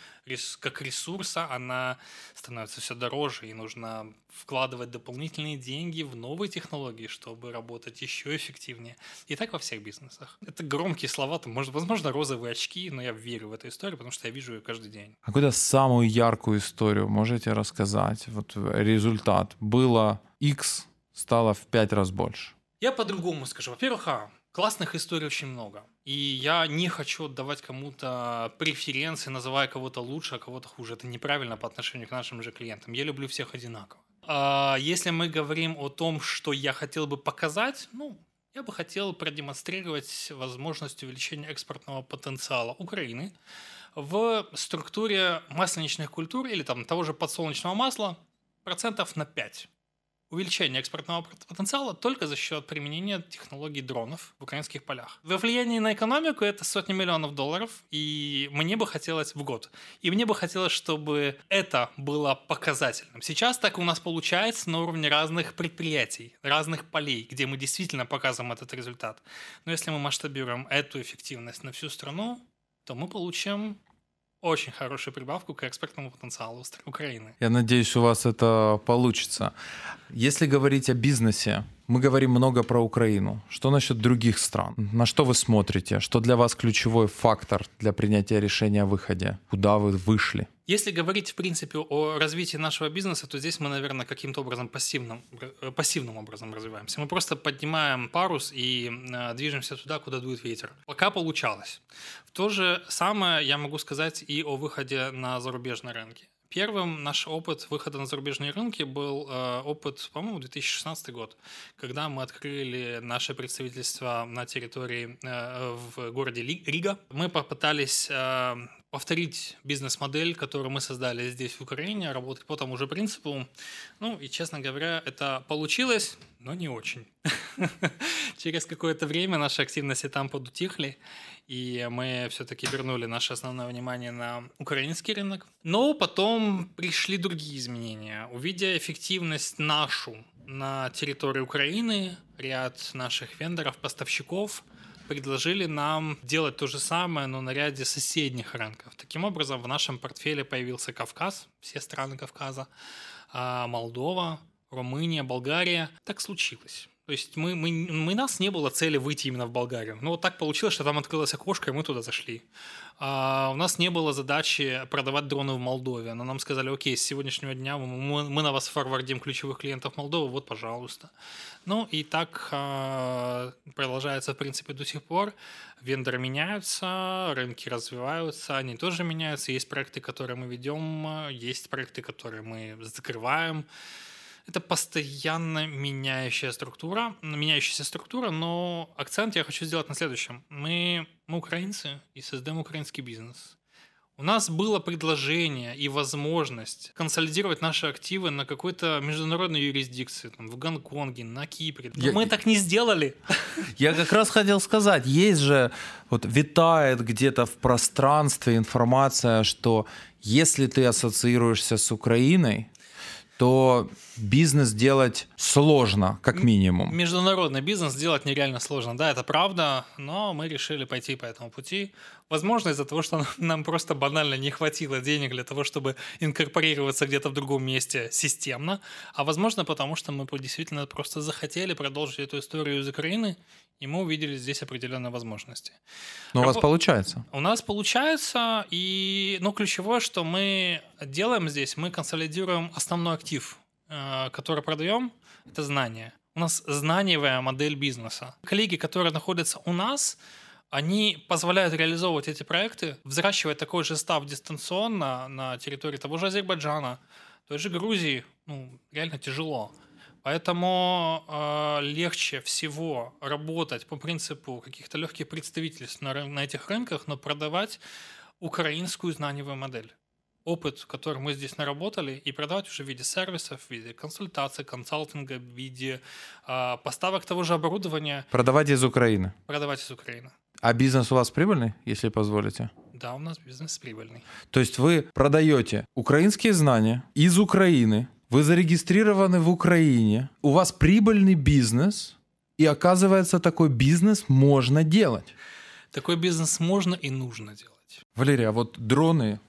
как ресурса, она становится все дороже, и нужно вкладывать дополнительные деньги в новые технологии, чтобы работать еще эффективнее. И так во всех бизнесах. Это громкие слова, там, может, возможно, розовые очки, но я верю в эту историю, потому что я вижу ее каждый день. А какую-то самую яркую историю можете рассказать? Вот результат. Было X, стало в пять раз больше. Я по-другому скажу. Во-первых, а, Классных историй очень много. И я не хочу отдавать кому-то преференции, называя кого-то лучше, а кого-то хуже. Это неправильно по отношению к нашим же клиентам. Я люблю всех одинаково. А если мы говорим о том, что я хотел бы показать, ну, я бы хотел продемонстрировать возможность увеличения экспортного потенциала Украины в структуре масленичных культур или там того же подсолнечного масла процентов на 5 увеличение экспортного потенциала только за счет применения технологий дронов в украинских полях. Во влиянии на экономику это сотни миллионов долларов, и мне бы хотелось в год. И мне бы хотелось, чтобы это было показательным. Сейчас так у нас получается на уровне разных предприятий, разных полей, где мы действительно показываем этот результат. Но если мы масштабируем эту эффективность на всю страну, то мы получим очень хорошую прибавку к экспортному потенциалу Украины. Я надеюсь, у вас это получится. Если говорить о бизнесе, мы говорим много про Украину. Что насчет других стран? На что вы смотрите? Что для вас ключевой фактор для принятия решения о выходе? Куда вы вышли? Если говорить, в принципе, о развитии нашего бизнеса, то здесь мы, наверное, каким-то образом пассивным, э, пассивным образом развиваемся. Мы просто поднимаем парус и э, движемся туда, куда дует ветер. Пока получалось. То же самое я могу сказать и о выходе на зарубежные рынки. Первым наш опыт выхода на зарубежные рынки был э, опыт, по-моему, 2016 год, когда мы открыли наше представительство на территории э, в городе Рига. Мы попытались э, повторить бизнес-модель, которую мы создали здесь, в Украине, работать по тому же принципу. Ну, и, честно говоря, это получилось, но не очень. Через какое-то время наши активности там подутихли, и мы все-таки вернули наше основное внимание на украинский рынок. Но потом пришли другие изменения. Увидя эффективность нашу на территории Украины, ряд наших вендоров, поставщиков – предложили нам делать то же самое, но на ряде соседних рынков. Таким образом, в нашем портфеле появился Кавказ, все страны Кавказа, а, Молдова, Румыния, Болгария. Так случилось. То есть мы, мы, мы нас не было цели выйти именно в Болгарию. Но вот так получилось, что там открылось окошко, и мы туда зашли. А у нас не было задачи продавать дроны в Молдове. Но нам сказали, окей, с сегодняшнего дня мы, мы на вас форвардим ключевых клиентов Молдовы, вот, пожалуйста. Ну и так а, продолжается, в принципе, до сих пор. Вендоры меняются, рынки развиваются, они тоже меняются. Есть проекты, которые мы ведем, есть проекты, которые мы закрываем это постоянно меняющая структура, меняющаяся структура, но акцент я хочу сделать на следующем. Мы, мы украинцы и создаем украинский бизнес. У нас было предложение и возможность консолидировать наши активы на какой-то международной юрисдикции, там, в Гонконге, на Кипре. Но я, мы так не сделали. Я как раз хотел сказать, есть же, вот витает где-то в пространстве информация, что если ты ассоциируешься с Украиной, то бизнес делать сложно, как минимум. Международный бизнес делать нереально сложно. Да, это правда, но мы решили пойти по этому пути. Возможно, из-за того, что нам просто банально не хватило денег для того, чтобы инкорпорироваться где-то в другом месте системно, а возможно, потому что мы действительно просто захотели продолжить эту историю из Украины, и мы увидели здесь определенные возможности. Но у вас получается. У нас получается, и ну, ключевое, что мы делаем здесь, мы консолидируем основной актив, э, который продаем, это знания. У нас знаниевая модель бизнеса. Коллеги, которые находятся у нас, они позволяют реализовывать эти проекты, взращивать такой же став дистанционно на территории того же Азербайджана, той же Грузии. Ну, реально тяжело. Поэтому э, легче всего работать по принципу каких-то легких представительств на, на этих рынках, но продавать украинскую знаниевую модель. Опыт, который мы здесь наработали, и продавать уже в виде сервисов, в виде консультаций, консалтинга, в виде э, поставок того же оборудования. Продавать из Украины. Продавать из Украины. А бизнес у вас прибыльный, если позволите? Да, у нас бизнес прибыльный. То есть вы продаете украинские знания из Украины, вы зарегистрированы в Украине, у вас прибыльный бизнес, и оказывается, такой бизнес можно делать. Такой бизнес можно и нужно делать. Валерия, а вот дроны –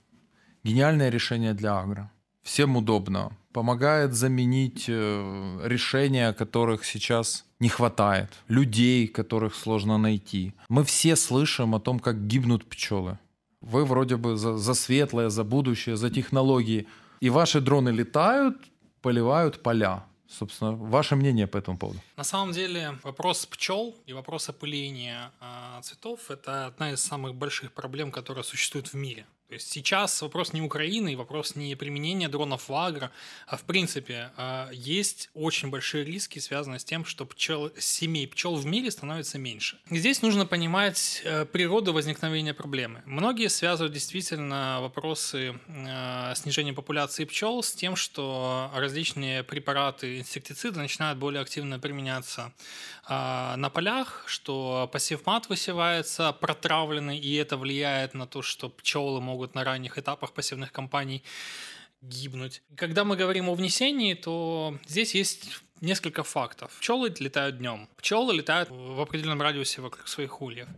гениальное решение для агро. Всем удобно. Помогает заменить э, решения, которых сейчас не хватает. Людей, которых сложно найти. Мы все слышим о том, как гибнут пчелы. Вы вроде бы за, за светлое, за будущее, за технологии. И ваши дроны летают, поливают поля. Собственно, ваше мнение по этому поводу? На самом деле вопрос пчел и вопрос опыления э, цветов – это одна из самых больших проблем, которые существуют в мире. Сейчас вопрос не Украины, вопрос не применения дронов в агро, а в принципе а, есть очень большие риски, связанные с тем, что пчел, семей пчел в мире становится меньше. Здесь нужно понимать э, природу возникновения проблемы. Многие связывают действительно вопросы э, снижения популяции пчел с тем, что различные препараты, инсектициды начинают более активно применяться а, на полях, что мат высевается протравленный, и это влияет на то, что пчелы могут могут на ранних этапах пассивных компаний гибнуть. Когда мы говорим о внесении, то здесь есть несколько фактов. Пчелы летают днем. Пчелы летают в определенном радиусе вокруг своих ульев.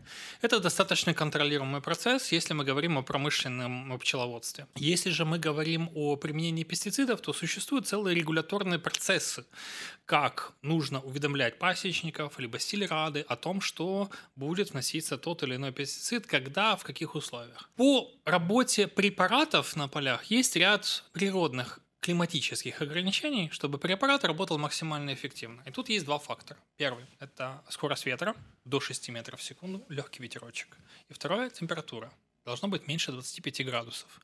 Это достаточно контролируемый процесс, если мы говорим о промышленном пчеловодстве. Если же мы говорим о применении пестицидов, то существуют целые регуляторные процессы, как нужно уведомлять пасечников либо стилерады о том, что будет вноситься тот или иной пестицид, когда, в каких условиях. По работе препаратов на полях есть ряд природных климатических ограничений, чтобы препарат работал максимально эффективно. И тут есть два фактора. Первый – это скорость ветра до 6 метров в секунду, легкий ветерочек. И второе – температура. Должно быть меньше 25 градусов.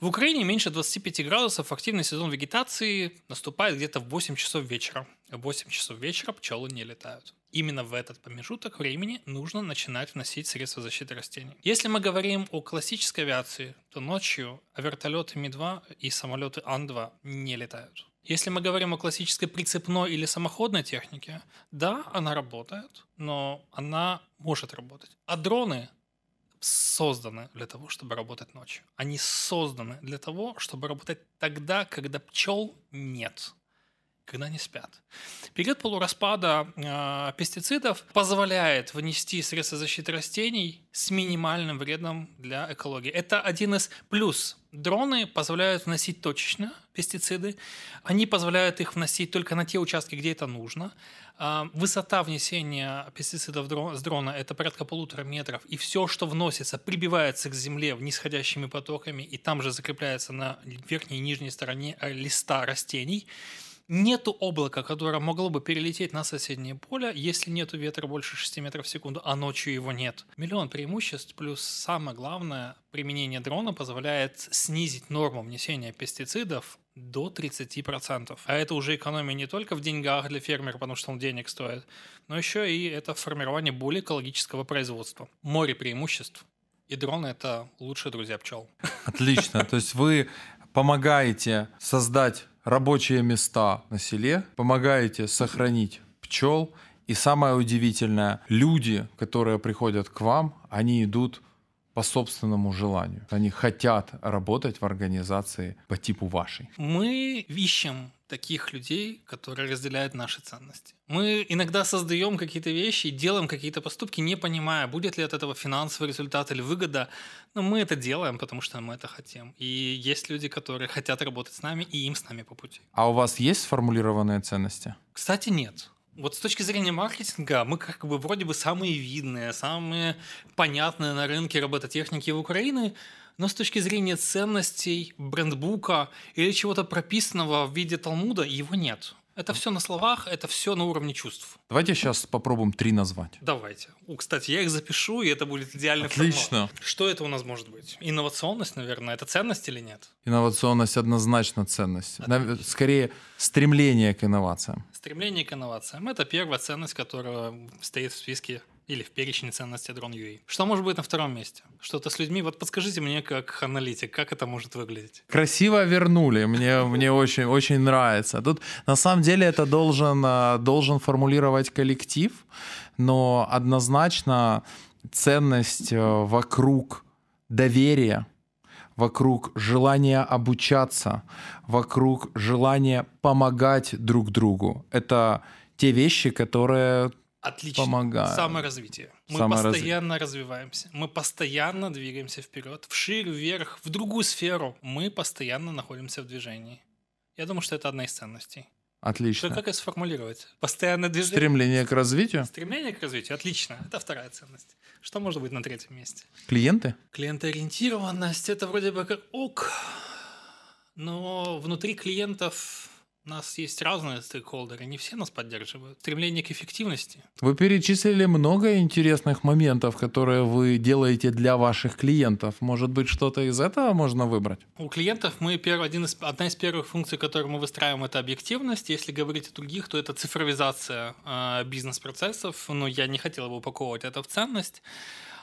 В Украине меньше 25 градусов активный сезон вегетации наступает где-то в 8 часов вечера. В 8 часов вечера пчелы не летают. Именно в этот промежуток времени нужно начинать вносить средства защиты растений. Если мы говорим о классической авиации, то ночью вертолеты Ми-2 и самолеты Ан-2 не летают. Если мы говорим о классической прицепной или самоходной технике, да, она работает, но она может работать. А дроны созданы для того, чтобы работать ночью. Они созданы для того, чтобы работать тогда, когда пчел нет когда они спят. Период полураспада э, пестицидов позволяет внести средства защиты растений с минимальным вредом для экологии. Это один из плюс. Дроны позволяют вносить точечно пестициды. Они позволяют их вносить только на те участки, где это нужно. Э, высота внесения пестицидов с дрона – это порядка полутора метров. И все, что вносится, прибивается к земле нисходящими потоками и там же закрепляется на верхней и нижней стороне листа растений – Нету облака, которое могло бы перелететь на соседнее поле, если нету ветра больше 6 метров в секунду, а ночью его нет. Миллион преимуществ, плюс самое главное, применение дрона позволяет снизить норму внесения пестицидов до 30%. А это уже экономия не только в деньгах для фермера, потому что он денег стоит, но еще и это формирование более экологического производства. Море преимуществ. И дроны – это лучшие друзья пчел. Отлично. То есть вы помогаете создать рабочие места на селе, помогаете сохранить пчел. И самое удивительное, люди, которые приходят к вам, они идут по собственному желанию. Они хотят работать в организации по типу вашей. Мы ищем таких людей, которые разделяют наши ценности. Мы иногда создаем какие-то вещи, делаем какие-то поступки, не понимая, будет ли от этого финансовый результат или выгода. Но мы это делаем, потому что мы это хотим. И есть люди, которые хотят работать с нами, и им с нами по пути. А у вас есть сформулированные ценности? Кстати, нет. Вот с точки зрения маркетинга мы как бы вроде бы самые видные, самые понятные на рынке робототехники в Украине, но с точки зрения ценностей, брендбука или чего-то прописанного в виде Талмуда его нет. Это все на словах, это все на уровне чувств. Давайте сейчас попробуем три назвать. Давайте. У, кстати, я их запишу, и это будет идеальный Отлично. формат. Что это у нас может быть? Инновационность, наверное, это ценность или нет? Инновационность однозначно ценность. Скорее, стремление к инновациям. Стремление к инновациям – это первая ценность, которая стоит в списке или в перечне ценностей Drone.ua. Что может быть на втором месте? Что-то с людьми? Вот подскажите мне, как аналитик, как это может выглядеть? Красиво вернули, мне, мне очень, очень нравится. Тут на самом деле это должен, э, должен формулировать коллектив, но однозначно ценность э, вокруг доверия, вокруг желания обучаться, вокруг желания помогать друг другу. Это те вещи, которые Отлично. Помогает. Саморазвитие. Мы Саморазви- постоянно развиваемся. Мы постоянно двигаемся вперед, вширь, вверх, в другую сферу. Мы постоянно находимся в движении. Я думаю, что это одна из ценностей. Что, отлично. как это сформулировать? Постоянное движение. Стремление к развитию. Стремление к развитию. Отлично. Это вторая ценность. Что может быть на третьем месте? Клиенты. Клиентоориентированность это вроде бы как ок, но внутри клиентов у нас есть разные стейкхолдеры, не все нас поддерживают. Стремление к эффективности. Вы перечислили много интересных моментов, которые вы делаете для ваших клиентов. Может быть, что-то из этого можно выбрать? У клиентов мы перв, один из, одна из первых функций, которую мы выстраиваем, это объективность. Если говорить о других, то это цифровизация э, бизнес-процессов. Но я не хотел бы упаковывать это в ценность.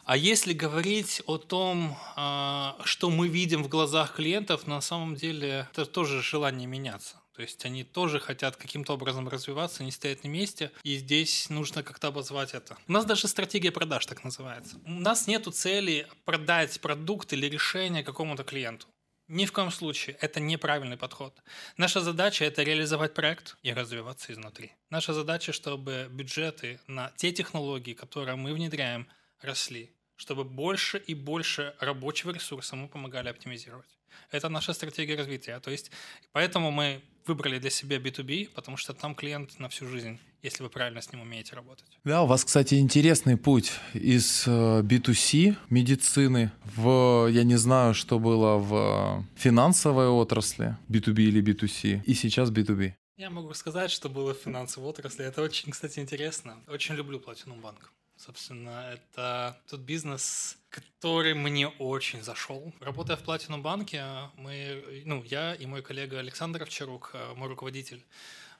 А если говорить о том, э, что мы видим в глазах клиентов, на самом деле это тоже желание меняться. То есть они тоже хотят каким-то образом развиваться, не стоят на месте, и здесь нужно как-то обозвать это. У нас даже стратегия продаж так называется. У нас нет цели продать продукт или решение какому-то клиенту. Ни в коем случае. Это неправильный подход. Наша задача – это реализовать проект и развиваться изнутри. Наша задача, чтобы бюджеты на те технологии, которые мы внедряем, росли. Чтобы больше и больше рабочего ресурса мы помогали оптимизировать. Это наша стратегия развития. То есть, поэтому мы выбрали для себя B2B, потому что там клиент на всю жизнь, если вы правильно с ним умеете работать. Да, у вас, кстати, интересный путь из э, B2C медицины в, я не знаю, что было в э, финансовой отрасли, B2B или B2C, и сейчас B2B. Я могу сказать, что было в финансовой отрасли. Это очень, кстати, интересно. Очень люблю Platinum Bank. Собственно, это тот бизнес, который мне очень зашел. Работая в Platinum банке, мы, ну, я и мой коллега Александр Овчарук, мой руководитель,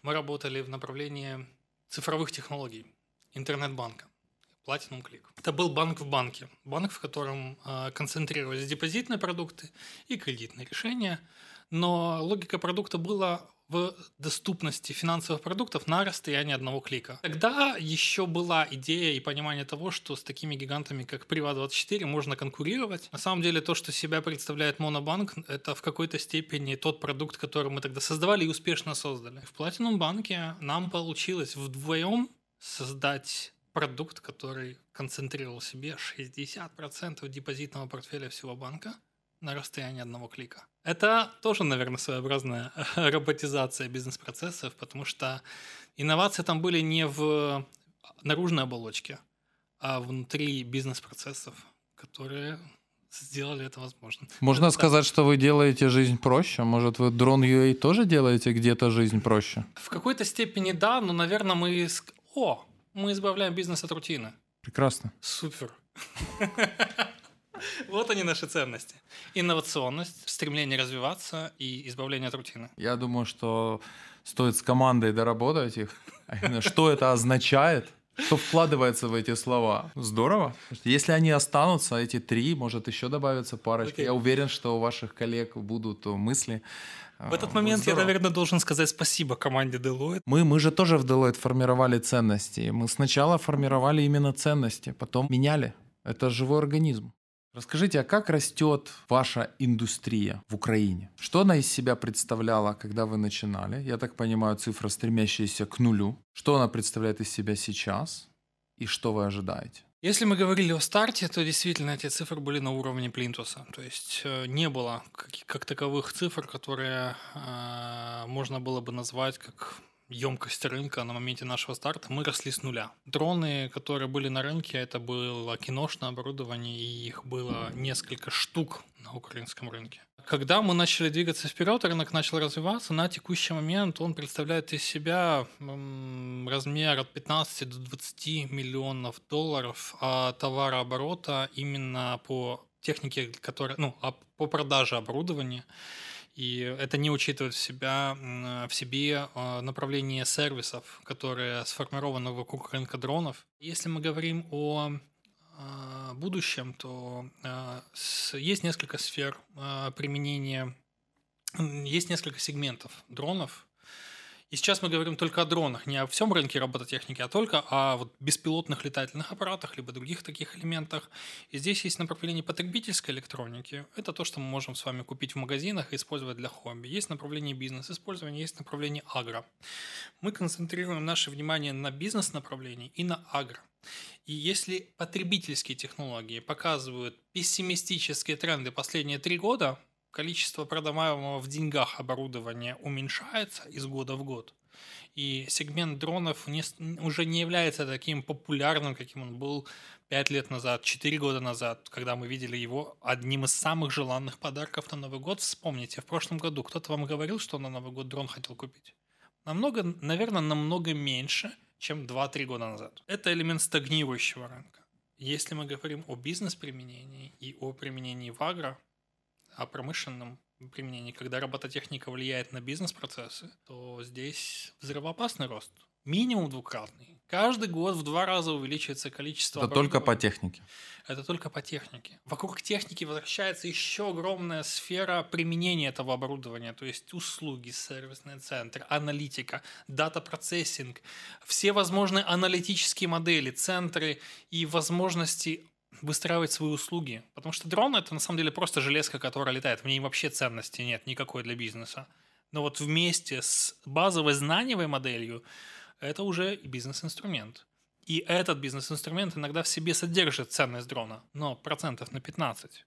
мы работали в направлении цифровых технологий, интернет-банка. Platinum Click. Это был банк в банке. Банк, в котором э, концентрировались депозитные продукты и кредитные решения. Но логика продукта была в доступности финансовых продуктов на расстоянии одного клика. Тогда еще была идея и понимание того, что с такими гигантами, как Priva24, можно конкурировать. На самом деле, то, что себя представляет Монобанк, это в какой-то степени тот продукт, который мы тогда создавали и успешно создали. В Platinum банке нам получилось вдвоем создать продукт, который концентрировал в себе 60% депозитного портфеля всего банка на расстоянии одного клика. Это тоже, наверное, своеобразная роботизация бизнес-процессов, потому что инновации там были не в наружной оболочке, а внутри бизнес-процессов, которые сделали это возможно. Можно это сказать, что вы делаете жизнь проще? Может, вы дрон UA тоже делаете где-то жизнь проще? В какой-то степени да, но, наверное, мы... О, мы избавляем бизнес от рутины. Прекрасно. Супер. Вот они наши ценности. Инновационность, стремление развиваться и избавление от рутины. Я думаю, что стоит с командой доработать их. Что это означает? Что вкладывается в эти слова? Здорово. Если они останутся, эти три, может еще добавится парочка. Okay. Я уверен, что у ваших коллег будут мысли. В этот момент Здорово. я, наверное, должен сказать спасибо команде Deloitte. Мы, мы же тоже в Deloitte формировали ценности. Мы сначала формировали именно ценности, потом меняли. Это живой организм. Расскажите, а как растет ваша индустрия в Украине? Что она из себя представляла, когда вы начинали? Я так понимаю, цифра, стремящаяся к нулю. Что она представляет из себя сейчас? И что вы ожидаете? Если мы говорили о старте, то действительно эти цифры были на уровне плинтуса. То есть э, не было как, как таковых цифр, которые э, можно было бы назвать как емкость рынка на моменте нашего старта, мы росли с нуля. Дроны, которые были на рынке, это было киношное оборудование, и их было несколько штук на украинском рынке. Когда мы начали двигаться вперед, рынок начал развиваться, на текущий момент он представляет из себя размер от 15 до 20 миллионов долларов а товарооборота именно по технике, которая, ну, а по продаже оборудования. И это не учитывает в, себя, в себе а, направление сервисов, которые сформированы вокруг рынка дронов. Если мы говорим о а, будущем, то а, есть несколько сфер применения, есть несколько сегментов дронов, и сейчас мы говорим только о дронах, не о всем рынке робототехники, а только о вот беспилотных летательных аппаратах, либо других таких элементах. И здесь есть направление потребительской электроники. Это то, что мы можем с вами купить в магазинах и использовать для хобби. Есть направление бизнес-использования, есть направление агро. Мы концентрируем наше внимание на бизнес-направлении и на агро. И если потребительские технологии показывают пессимистические тренды последние три года, количество продаваемого в деньгах оборудования уменьшается из года в год, и сегмент дронов не, уже не является таким популярным, каким он был 5 лет назад, 4 года назад, когда мы видели его одним из самых желанных подарков на Новый год. Вспомните, в прошлом году кто-то вам говорил, что на Новый год дрон хотел купить? Намного, наверное, намного меньше, чем 2-3 года назад. Это элемент стагнирующего рынка. Если мы говорим о бизнес-применении и о применении в агро, о промышленном применении, когда робототехника влияет на бизнес-процессы, то здесь взрывоопасный рост. Минимум двукратный. Каждый год в два раза увеличивается количество... Это только по технике. Это только по технике. Вокруг техники возвращается еще огромная сфера применения этого оборудования, то есть услуги, сервисный центр, аналитика, дата-процессинг, все возможные аналитические модели, центры и возможности выстраивать свои услуги. Потому что дрон это на самом деле просто железка, которая летает. В ней вообще ценности нет никакой для бизнеса. Но вот вместе с базовой знаниевой моделью это уже бизнес-инструмент. И этот бизнес-инструмент иногда в себе содержит ценность дрона, но процентов на 15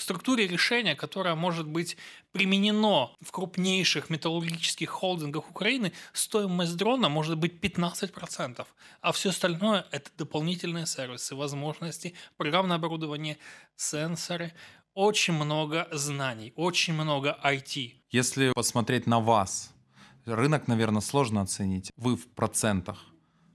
в структуре решения, которое может быть применено в крупнейших металлургических холдингах Украины, стоимость дрона может быть 15%, а все остальное – это дополнительные сервисы, возможности, программное оборудование, сенсоры, очень много знаний, очень много IT. Если посмотреть на вас, рынок, наверное, сложно оценить. Вы в процентах.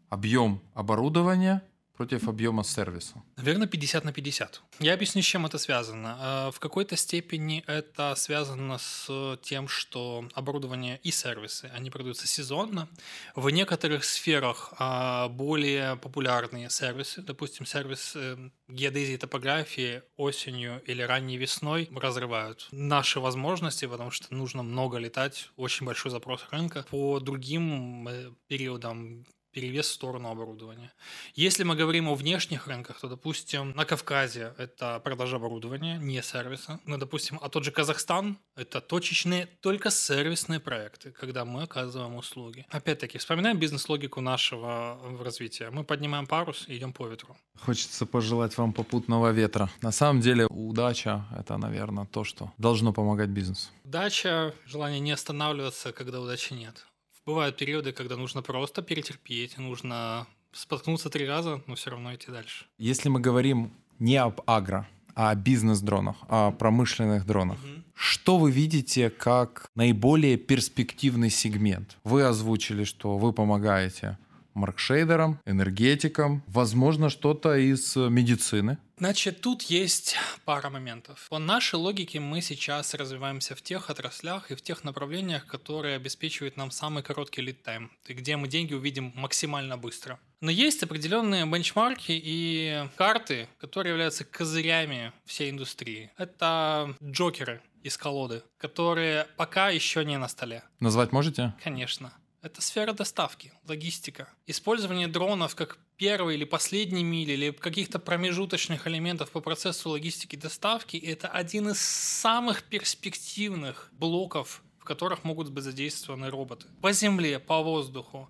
Объем оборудования – против объема сервиса? Наверное, 50 на 50. Я объясню, с чем это связано. Э, в какой-то степени это связано с тем, что оборудование и сервисы, они продаются сезонно. В некоторых сферах а, более популярные сервисы, допустим, сервис э, геодезии и топографии осенью или ранней весной разрывают наши возможности, потому что нужно много летать, очень большой запрос рынка. По другим э, периодам перевес в сторону оборудования. Если мы говорим о внешних рынках, то, допустим, на Кавказе это продажа оборудования, не сервиса. Ну, допустим, а тот же Казахстан – это точечные, только сервисные проекты, когда мы оказываем услуги. Опять-таки, вспоминаем бизнес-логику нашего развития. Мы поднимаем парус и идем по ветру. Хочется пожелать вам попутного ветра. На самом деле, удача – это, наверное, то, что должно помогать бизнесу. Удача, желание не останавливаться, когда удачи нет. Бывают периоды, когда нужно просто перетерпеть, нужно споткнуться три раза, но все равно идти дальше. Если мы говорим не об агро, а о бизнес-дронах, о промышленных дронах. Угу. Что вы видите как наиболее перспективный сегмент? Вы озвучили, что вы помогаете маркшейдерам, энергетикам, возможно, что-то из медицины. Значит, тут есть пара моментов. По нашей логике мы сейчас развиваемся в тех отраслях и в тех направлениях, которые обеспечивают нам самый короткий time, где мы деньги увидим максимально быстро. Но есть определенные бенчмарки и карты, которые являются козырями всей индустрии. Это джокеры из колоды, которые пока еще не на столе. Назвать можете? Конечно. Это сфера доставки, логистика. Использование дронов как первой или последней мили, или каких-то промежуточных элементов по процессу логистики доставки, это один из самых перспективных блоков, в которых могут быть задействованы роботы. По земле, по воздуху,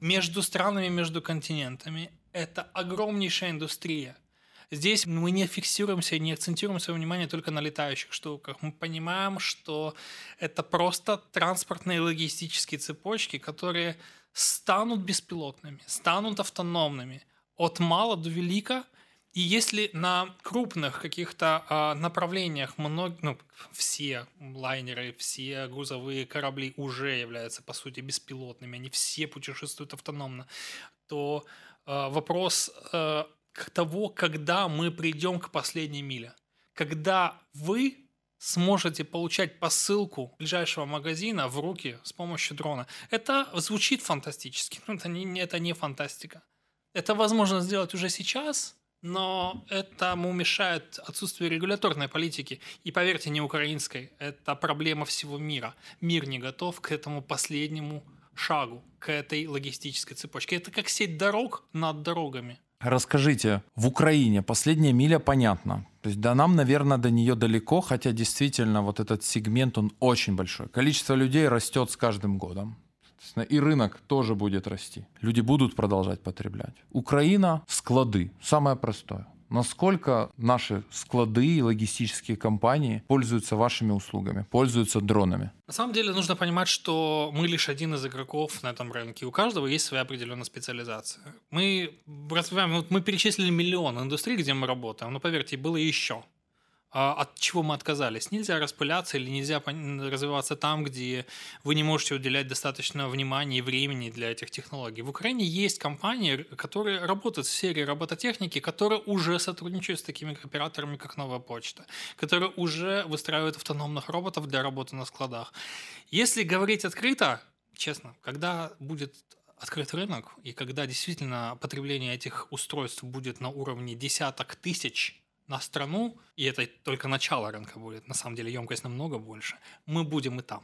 между странами, между континентами. Это огромнейшая индустрия. Здесь мы не фиксируемся, не акцентируем свое внимание только на летающих штуках. Мы понимаем, что это просто транспортные логистические цепочки, которые станут беспилотными, станут автономными от мала до велика. И если на крупных каких-то а, направлениях много, ну, все лайнеры, все грузовые корабли уже являются, по сути, беспилотными, они все путешествуют автономно, то а, вопрос а, того, когда мы придем к последней миле. Когда вы сможете получать посылку ближайшего магазина в руки с помощью дрона. Это звучит фантастически, но это не, это не фантастика. Это возможно сделать уже сейчас, но этому мешает отсутствие регуляторной политики. И поверьте, не украинской. Это проблема всего мира. Мир не готов к этому последнему шагу, к этой логистической цепочке. Это как сеть дорог над дорогами. Расскажите, в Украине последняя миля понятно. То есть да, нам, наверное, до нее далеко, хотя действительно вот этот сегмент, он очень большой. Количество людей растет с каждым годом. И рынок тоже будет расти. Люди будут продолжать потреблять. Украина – склады. Самое простое. Насколько наши склады и логистические компании пользуются вашими услугами, пользуются дронами? На самом деле нужно понимать, что мы лишь один из игроков на этом рынке. У каждого есть своя определенная специализация. Мы развиваем, вот мы перечислили миллион индустрий, где мы работаем, но поверьте, было еще. А от чего мы отказались. Нельзя распыляться или нельзя развиваться там, где вы не можете уделять достаточно внимания и времени для этих технологий. В Украине есть компании, которые работают в сфере робототехники, которые уже сотрудничают с такими операторами, как Новая почта, которые уже выстраивают автономных роботов для работы на складах. Если говорить открыто, честно, когда будет открыт рынок, и когда действительно потребление этих устройств будет на уровне десяток тысяч на страну, и это только начало рынка будет, на самом деле емкость намного больше, мы будем и там.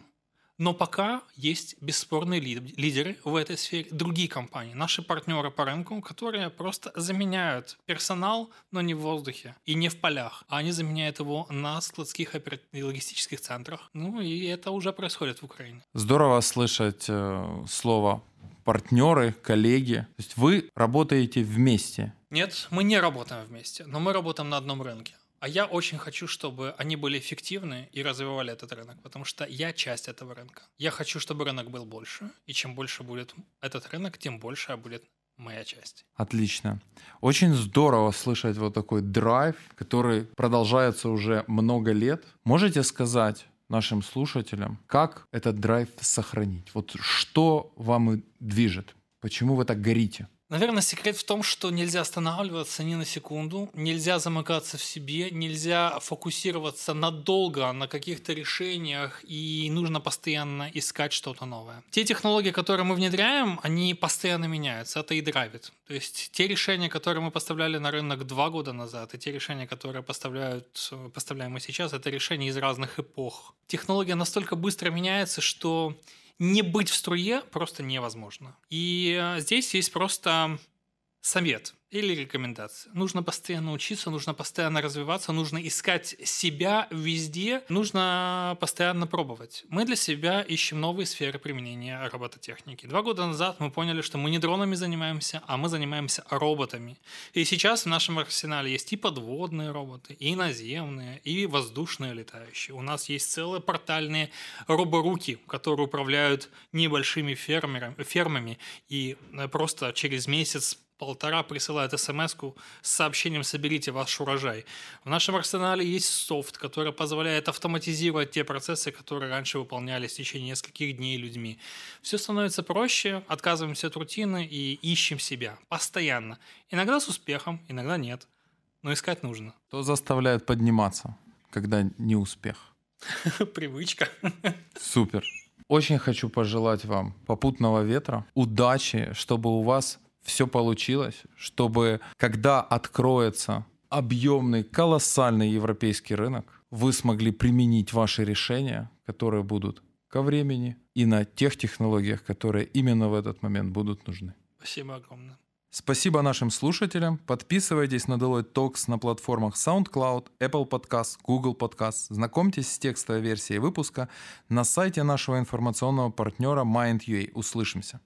Но пока есть бесспорные лидеры в этой сфере, другие компании, наши партнеры по рынку, которые просто заменяют персонал, но не в воздухе и не в полях, а они заменяют его на складских и логистических центрах. Ну и это уже происходит в Украине. Здорово слышать э, слово партнеры, коллеги. То есть вы работаете вместе. Нет, мы не работаем вместе, но мы работаем на одном рынке. А я очень хочу, чтобы они были эффективны и развивали этот рынок, потому что я часть этого рынка. Я хочу, чтобы рынок был больше, и чем больше будет этот рынок, тем больше будет моя часть. Отлично. Очень здорово слышать вот такой драйв, который продолжается уже много лет. Можете сказать, нашим слушателям, как этот драйв сохранить? Вот что вам движет? Почему вы так горите? Наверное, секрет в том, что нельзя останавливаться ни на секунду, нельзя замыкаться в себе, нельзя фокусироваться надолго на каких-то решениях, и нужно постоянно искать что-то новое. Те технологии, которые мы внедряем, они постоянно меняются, это и драйвит. То есть те решения, которые мы поставляли на рынок два года назад, и те решения, которые поставляют, поставляем мы сейчас, это решения из разных эпох. Технология настолько быстро меняется, что не быть в струе просто невозможно. И э, здесь есть просто совет или рекомендация. Нужно постоянно учиться, нужно постоянно развиваться, нужно искать себя везде, нужно постоянно пробовать. Мы для себя ищем новые сферы применения робототехники. Два года назад мы поняли, что мы не дронами занимаемся, а мы занимаемся роботами. И сейчас в нашем арсенале есть и подводные роботы, и наземные, и воздушные летающие. У нас есть целые портальные роборуки, которые управляют небольшими фермерами, фермами и э, просто через месяц полтора присылает смс с сообщением «соберите ваш урожай». В нашем арсенале есть софт, который позволяет автоматизировать те процессы, которые раньше выполнялись в течение нескольких дней людьми. Все становится проще, отказываемся от рутины и ищем себя постоянно. Иногда с успехом, иногда нет. Но искать нужно. Что заставляет подниматься, когда не успех? Привычка. Супер. Очень хочу пожелать вам попутного ветра, удачи, чтобы у вас все получилось, чтобы когда откроется объемный, колоссальный европейский рынок, вы смогли применить ваши решения, которые будут ко времени и на тех технологиях, которые именно в этот момент будут нужны. Спасибо огромное. Спасибо нашим слушателям. Подписывайтесь на Deloitte Talks на платформах SoundCloud, Apple Podcast, Google Podcast. Знакомьтесь с текстовой версией выпуска на сайте нашего информационного партнера Mind.ua. Услышимся.